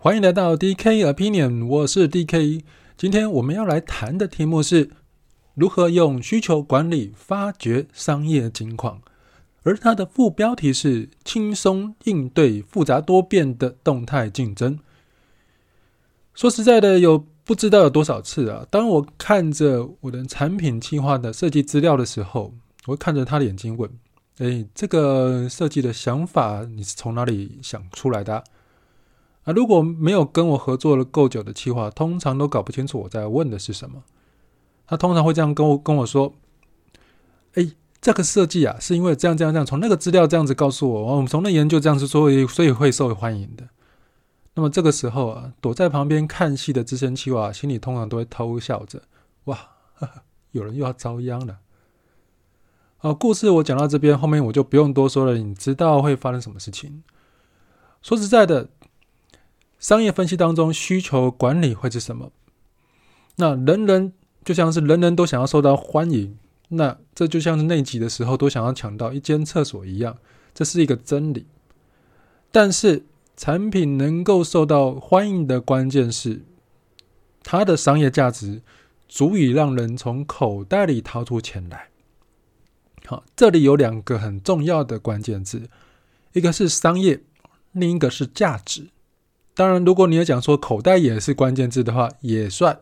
欢迎来到 DK Opinion，我是 DK。今天我们要来谈的题目是如何用需求管理发掘商业金矿，而它的副标题是轻松应对复杂多变的动态竞争。说实在的，有不知道有多少次啊，当我看着我的产品计划的设计资料的时候，我看着他的眼睛问：“哎，这个设计的想法你是从哪里想出来的啊？”啊，如果没有跟我合作了够久的企划，通常都搞不清楚我在问的是什么。他通常会这样跟我跟我说：“哎，这个设计啊，是因为这样这样这样，从那个资料这样子告诉我，我们从那研究这样子做，所以所以会受欢迎的。”那么这个时候啊，躲在旁边看戏的资深企划心里通常都会偷笑着：“哇，呵呵，有人又要遭殃了。”好，故事我讲到这边，后面我就不用多说了，你知道会发生什么事情。说实在的。商业分析当中，需求管理会是什么？那人人就像是人人都想要受到欢迎，那这就像是内急的时候都想要抢到一间厕所一样，这是一个真理。但是产品能够受到欢迎的关键是，它的商业价值足以让人从口袋里掏出钱来。好，这里有两个很重要的关键字，一个是商业，另一个是价值。当然，如果你也讲说口袋也是关键字的话，也算。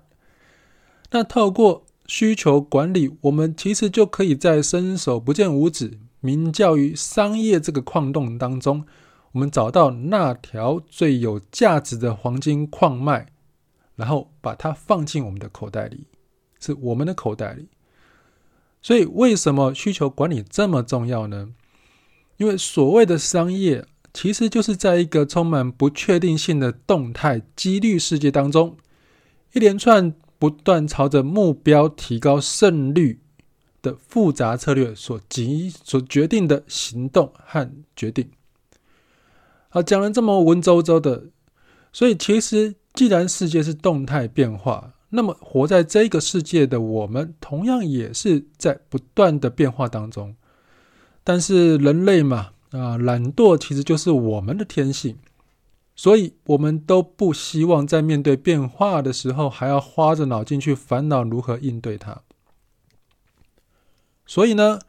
那透过需求管理，我们其实就可以在伸手不见五指、名叫于商业这个矿洞当中，我们找到那条最有价值的黄金矿脉，然后把它放进我们的口袋里，是我们的口袋里。所以，为什么需求管理这么重要呢？因为所谓的商业。其实就是在一个充满不确定性的动态几率世界当中，一连串不断朝着目标提高胜率的复杂策略所及所决定的行动和决定。好，讲了这么文绉绉的，所以其实既然世界是动态变化，那么活在这个世界的我们，同样也是在不断的变化当中。但是人类嘛。啊，懒惰其实就是我们的天性，所以我们都不希望在面对变化的时候还要花着脑筋去烦恼如何应对它。所以呢，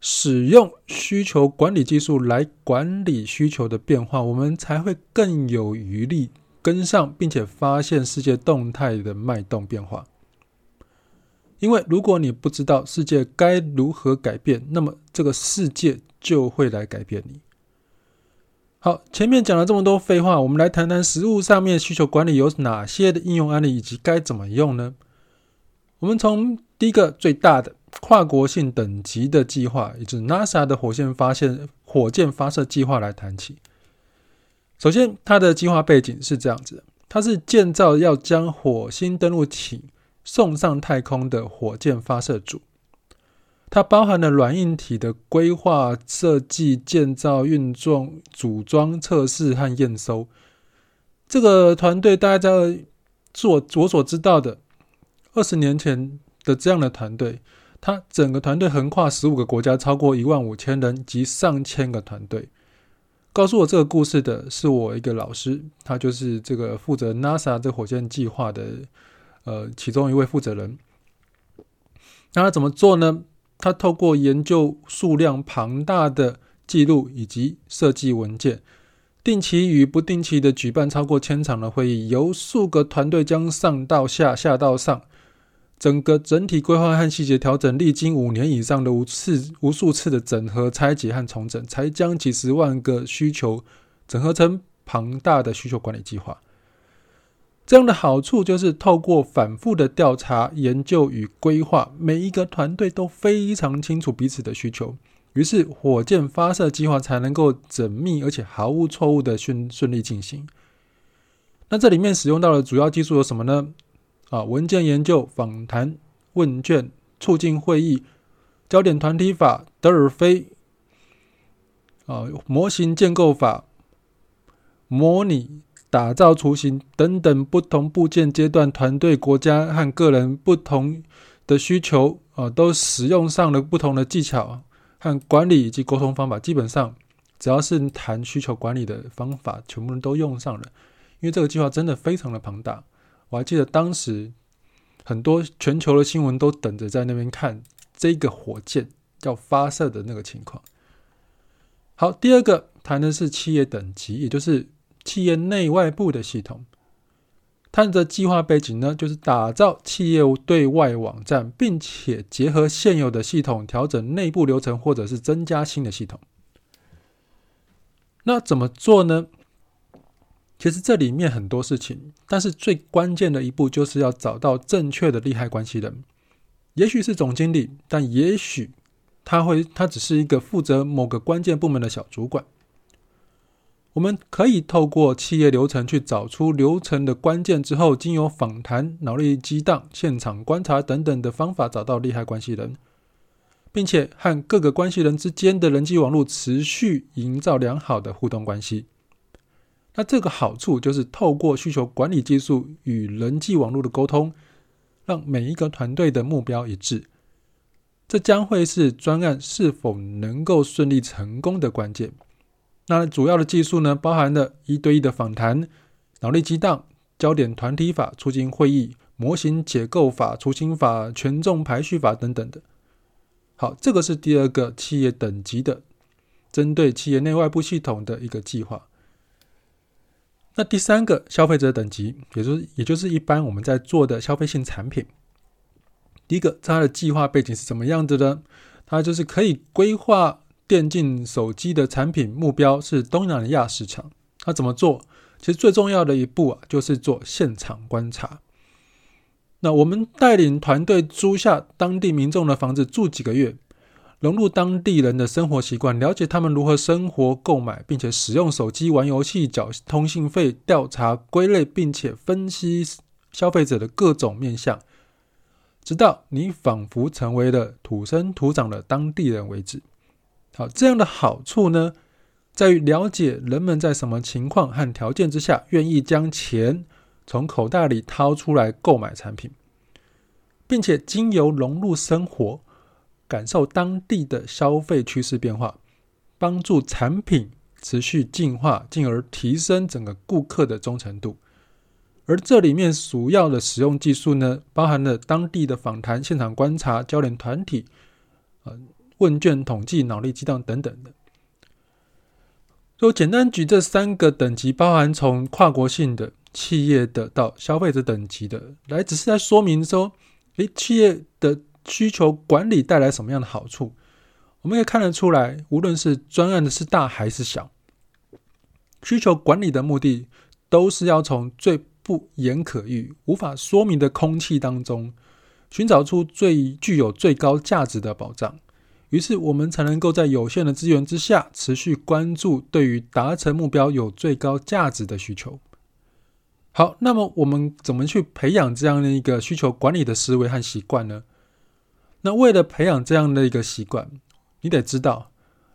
使用需求管理技术来管理需求的变化，我们才会更有余力跟上，并且发现世界动态的脉动变化。因为如果你不知道世界该如何改变，那么这个世界就会来改变你。好，前面讲了这么多废话，我们来谈谈实物上面需求管理有哪些的应用案例，以及该怎么用呢？我们从第一个最大的跨国性等级的计划，也就是 NASA 的火箭发现火箭发射计划来谈起。首先，它的计划背景是这样子的：它是建造要将火星登陆器送上太空的火箭发射组。它包含了软硬体的规划、设计、建造、运作、组装、测试和验收。这个团队大家在做我所知道的二十年前的这样的团队，它整个团队横跨十五个国家，超过一万五千人及上千个团队。告诉我这个故事的是我一个老师，他就是这个负责 NASA 这火箭计划的呃其中一位负责人。那他怎么做呢？他透过研究数量庞大的记录以及设计文件，定期与不定期的举办超过千场的会议，由数个团队将上到下，下到上，整个整体规划和细节调整，历经五年以上的无次无数次的整合、拆解和重整，才将几十万个需求整合成庞大的需求管理计划。这样的好处就是透过反复的调查、研究与规划，每一个团队都非常清楚彼此的需求，于是火箭发射计划才能够缜密而且毫无错误的顺顺利进行。那这里面使用到的主要技术有什么呢？啊，文件研究、访谈、问卷、促进会议、焦点团体法、德尔菲啊，模型建构法、模拟。打造雏形等等不同部件阶段，团队、国家和个人不同的需求啊，都使用上了不同的技巧和管理以及沟通方法。基本上，只要是谈需求管理的方法，全部人都用上了。因为这个计划真的非常的庞大。我还记得当时很多全球的新闻都等着在那边看这个火箭要发射的那个情况。好，第二个谈的是企业等级，也就是企业内外部的系统。它的计划背景呢，就是打造企业对外网站，并且结合现有的系统，调整内部流程，或者是增加新的系统。那怎么做呢？其实这里面很多事情，但是最关键的一步就是要找到正确的利害关系人，也许是总经理，但也许他会，他只是一个负责某个关键部门的小主管。我们可以透过企业流程去找出流程的关键，之后经由访谈、脑力激荡、现场观察等等的方法找到利害关系人，并且和各个关系人之间的人际网络持续营造良好的互动关系。那这个好处就是透过需求管理技术与人际网络的沟通，让每一个团队的目标一致。这将会是专案是否能够顺利成功的关键。那主要的技术呢，包含了一对一的访谈、脑力激荡、焦点团体法、促进会议、模型解构法、雏形法、权重排序法等等的。好，这个是第二个企业等级的，针对企业内外部系统的一个计划。那第三个消费者等级，也就是也就是一般我们在做的消费性产品。第一个，它的计划背景是怎么样子的？它就是可以规划。电竞手机的产品目标是东南亚市场，那怎么做？其实最重要的一步啊，就是做现场观察。那我们带领团队租下当地民众的房子住几个月，融入当地人的生活习惯，了解他们如何生活、购买，并且使用手机玩游戏、缴通信费，调查归类，并且分析消费者的各种面向，直到你仿佛成为了土生土长的当地人为止。好，这样的好处呢，在于了解人们在什么情况和条件之下，愿意将钱从口袋里掏出来购买产品，并且经由融入生活，感受当地的消费趋势变化，帮助产品持续进化，进而提升整个顾客的忠诚度。而这里面主要的使用技术呢，包含了当地的访谈、现场观察、焦点团体，呃问卷统计、脑力激荡等等的，就简单举这三个等级，包含从跨国性的企业的到消费者等级的，来只是在说明说，诶，企业的需求管理带来什么样的好处？我们可以看得出来，无论是专案的是大还是小，需求管理的目的都是要从最不言可喻、无法说明的空气当中，寻找出最具有最高价值的保障。于是我们才能够在有限的资源之下，持续关注对于达成目标有最高价值的需求。好，那么我们怎么去培养这样的一个需求管理的思维和习惯呢？那为了培养这样的一个习惯，你得知道，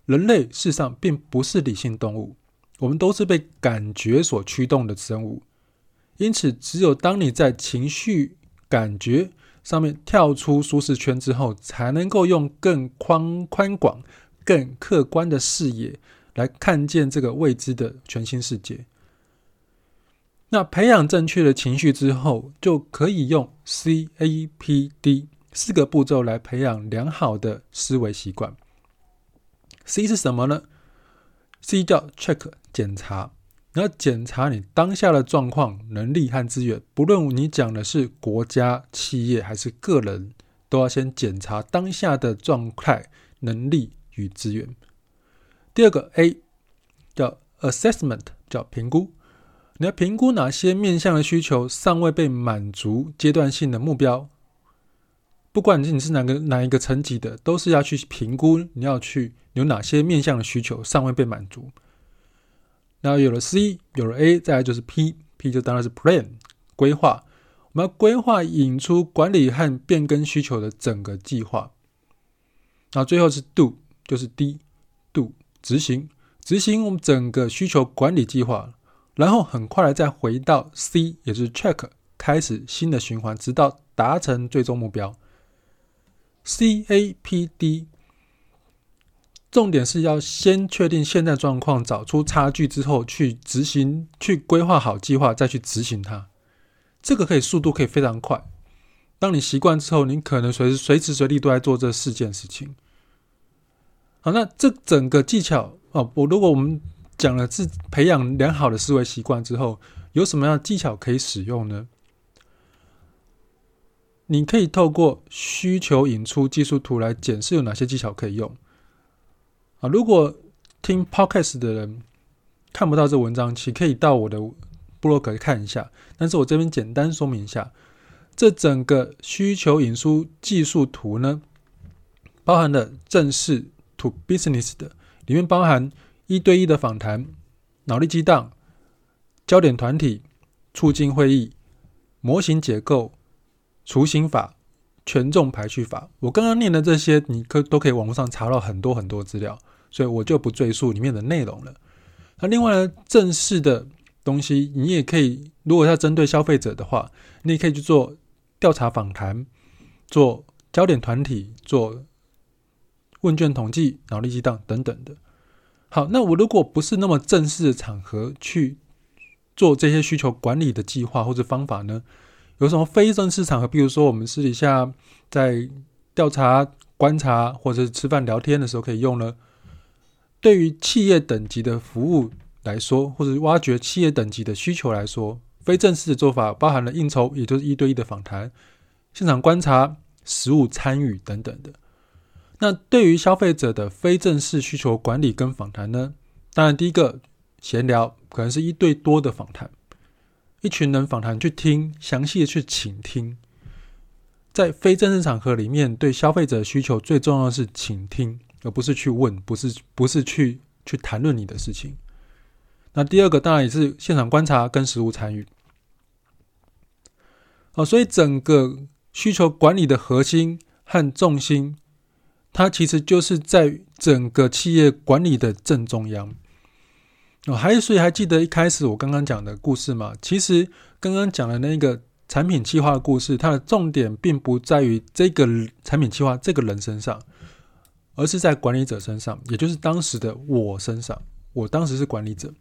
人类事实上并不是理性动物，我们都是被感觉所驱动的生物。因此，只有当你在情绪、感觉，上面跳出舒适圈之后，才能够用更宽宽广、更客观的视野来看见这个未知的全新世界。那培养正确的情绪之后，就可以用 CAPD 四个步骤来培养良好的思维习惯。C 是什么呢？C 叫 check 检查。你要检查你当下的状况、能力和资源，不论你讲的是国家、企业还是个人，都要先检查当下的状态、能力与资源。第二个 A 叫 Assessment，叫评估。你要评估哪些面向的需求尚未被满足，阶段性的目标。不管你是哪个哪一个层级的，都是要去评估你要去有哪些面向的需求尚未被满足。然后有了 C，有了 A，再来就是 P，P 就当然是 Plan 规划。我们要规划引出管理和变更需求的整个计划。然后最后是 Do，就是 D，Do 执行，执行我们整个需求管理计划。然后很快的再回到 C，也就是 Check，开始新的循环，直到达成最终目标。C A P D。重点是要先确定现在状况，找出差距之后，去执行，去规划好计划，再去执行它。这个可以速度可以非常快。当你习惯之后，你可能随时随时随地都在做这四件事情。好，那这整个技巧哦，我如果我们讲了是培养良好的思维习惯之后，有什么样的技巧可以使用呢？你可以透过需求引出技术图来检视有哪些技巧可以用。啊，如果听 Podcast 的人看不到这文章，请可以到我的部落格看一下。但是我这边简单说明一下，这整个需求引出技术图呢，包含了正式 to business 的，里面包含一对一的访谈、脑力激荡、焦点团体、促进会议、模型结构。雏形法、权重排序法，我刚刚念的这些，你可都可以网络上查到很多很多资料，所以我就不赘述里面的内容了。那另外呢，正式的东西，你也可以，如果要针对消费者的话，你也可以去做调查访谈，做焦点团体，做问卷统计、脑力激荡等等的。好，那我如果不是那么正式的场合去做这些需求管理的计划或者方法呢？有什么非正式场合？比如说，我们私底下在调查、观察，或者是吃饭聊天的时候可以用呢？对于企业等级的服务来说，或者挖掘企业等级的需求来说，非正式的做法包含了应酬，也就是一对一的访谈、现场观察、实物参与等等的。那对于消费者的非正式需求管理跟访谈呢？当然，第一个闲聊可能是一对多的访谈。一群人访谈去听，详细的去倾听，在非正式场合里面，对消费者需求最重要的是倾听，而不是去问，不是不是去去谈论你的事情。那第二个当然也是现场观察跟实物参与。哦，所以整个需求管理的核心和重心，它其实就是在整个企业管理的正中央。哦，还有，所以还记得一开始我刚刚讲的故事吗？其实刚刚讲的那个产品企划的故事，它的重点并不在于这个产品企划这个人身上，而是在管理者身上，也就是当时的我身上。我当时是管理者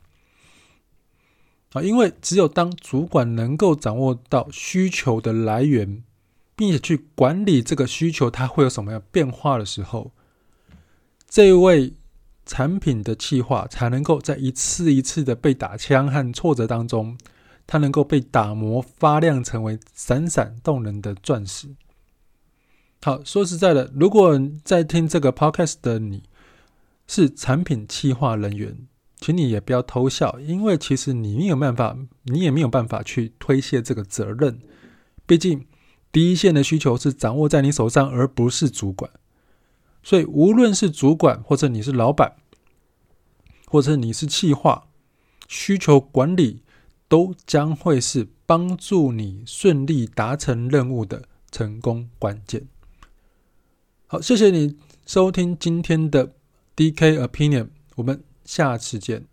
啊，因为只有当主管能够掌握到需求的来源，并且去管理这个需求，它会有什么样变化的时候，这位。产品的企划才能够在一次一次的被打枪和挫折当中，它能够被打磨发亮，成为闪闪动人的钻石。好，说实在的，如果在听这个 podcast 的你是产品企划人员，请你也不要偷笑，因为其实你没有办法，你也没有办法去推卸这个责任。毕竟第一线的需求是掌握在你手上，而不是主管。所以，无论是主管，或者你是老板，或者你是企划，需求管理都将会是帮助你顺利达成任务的成功关键。好，谢谢你收听今天的 DK Opinion，我们下次见。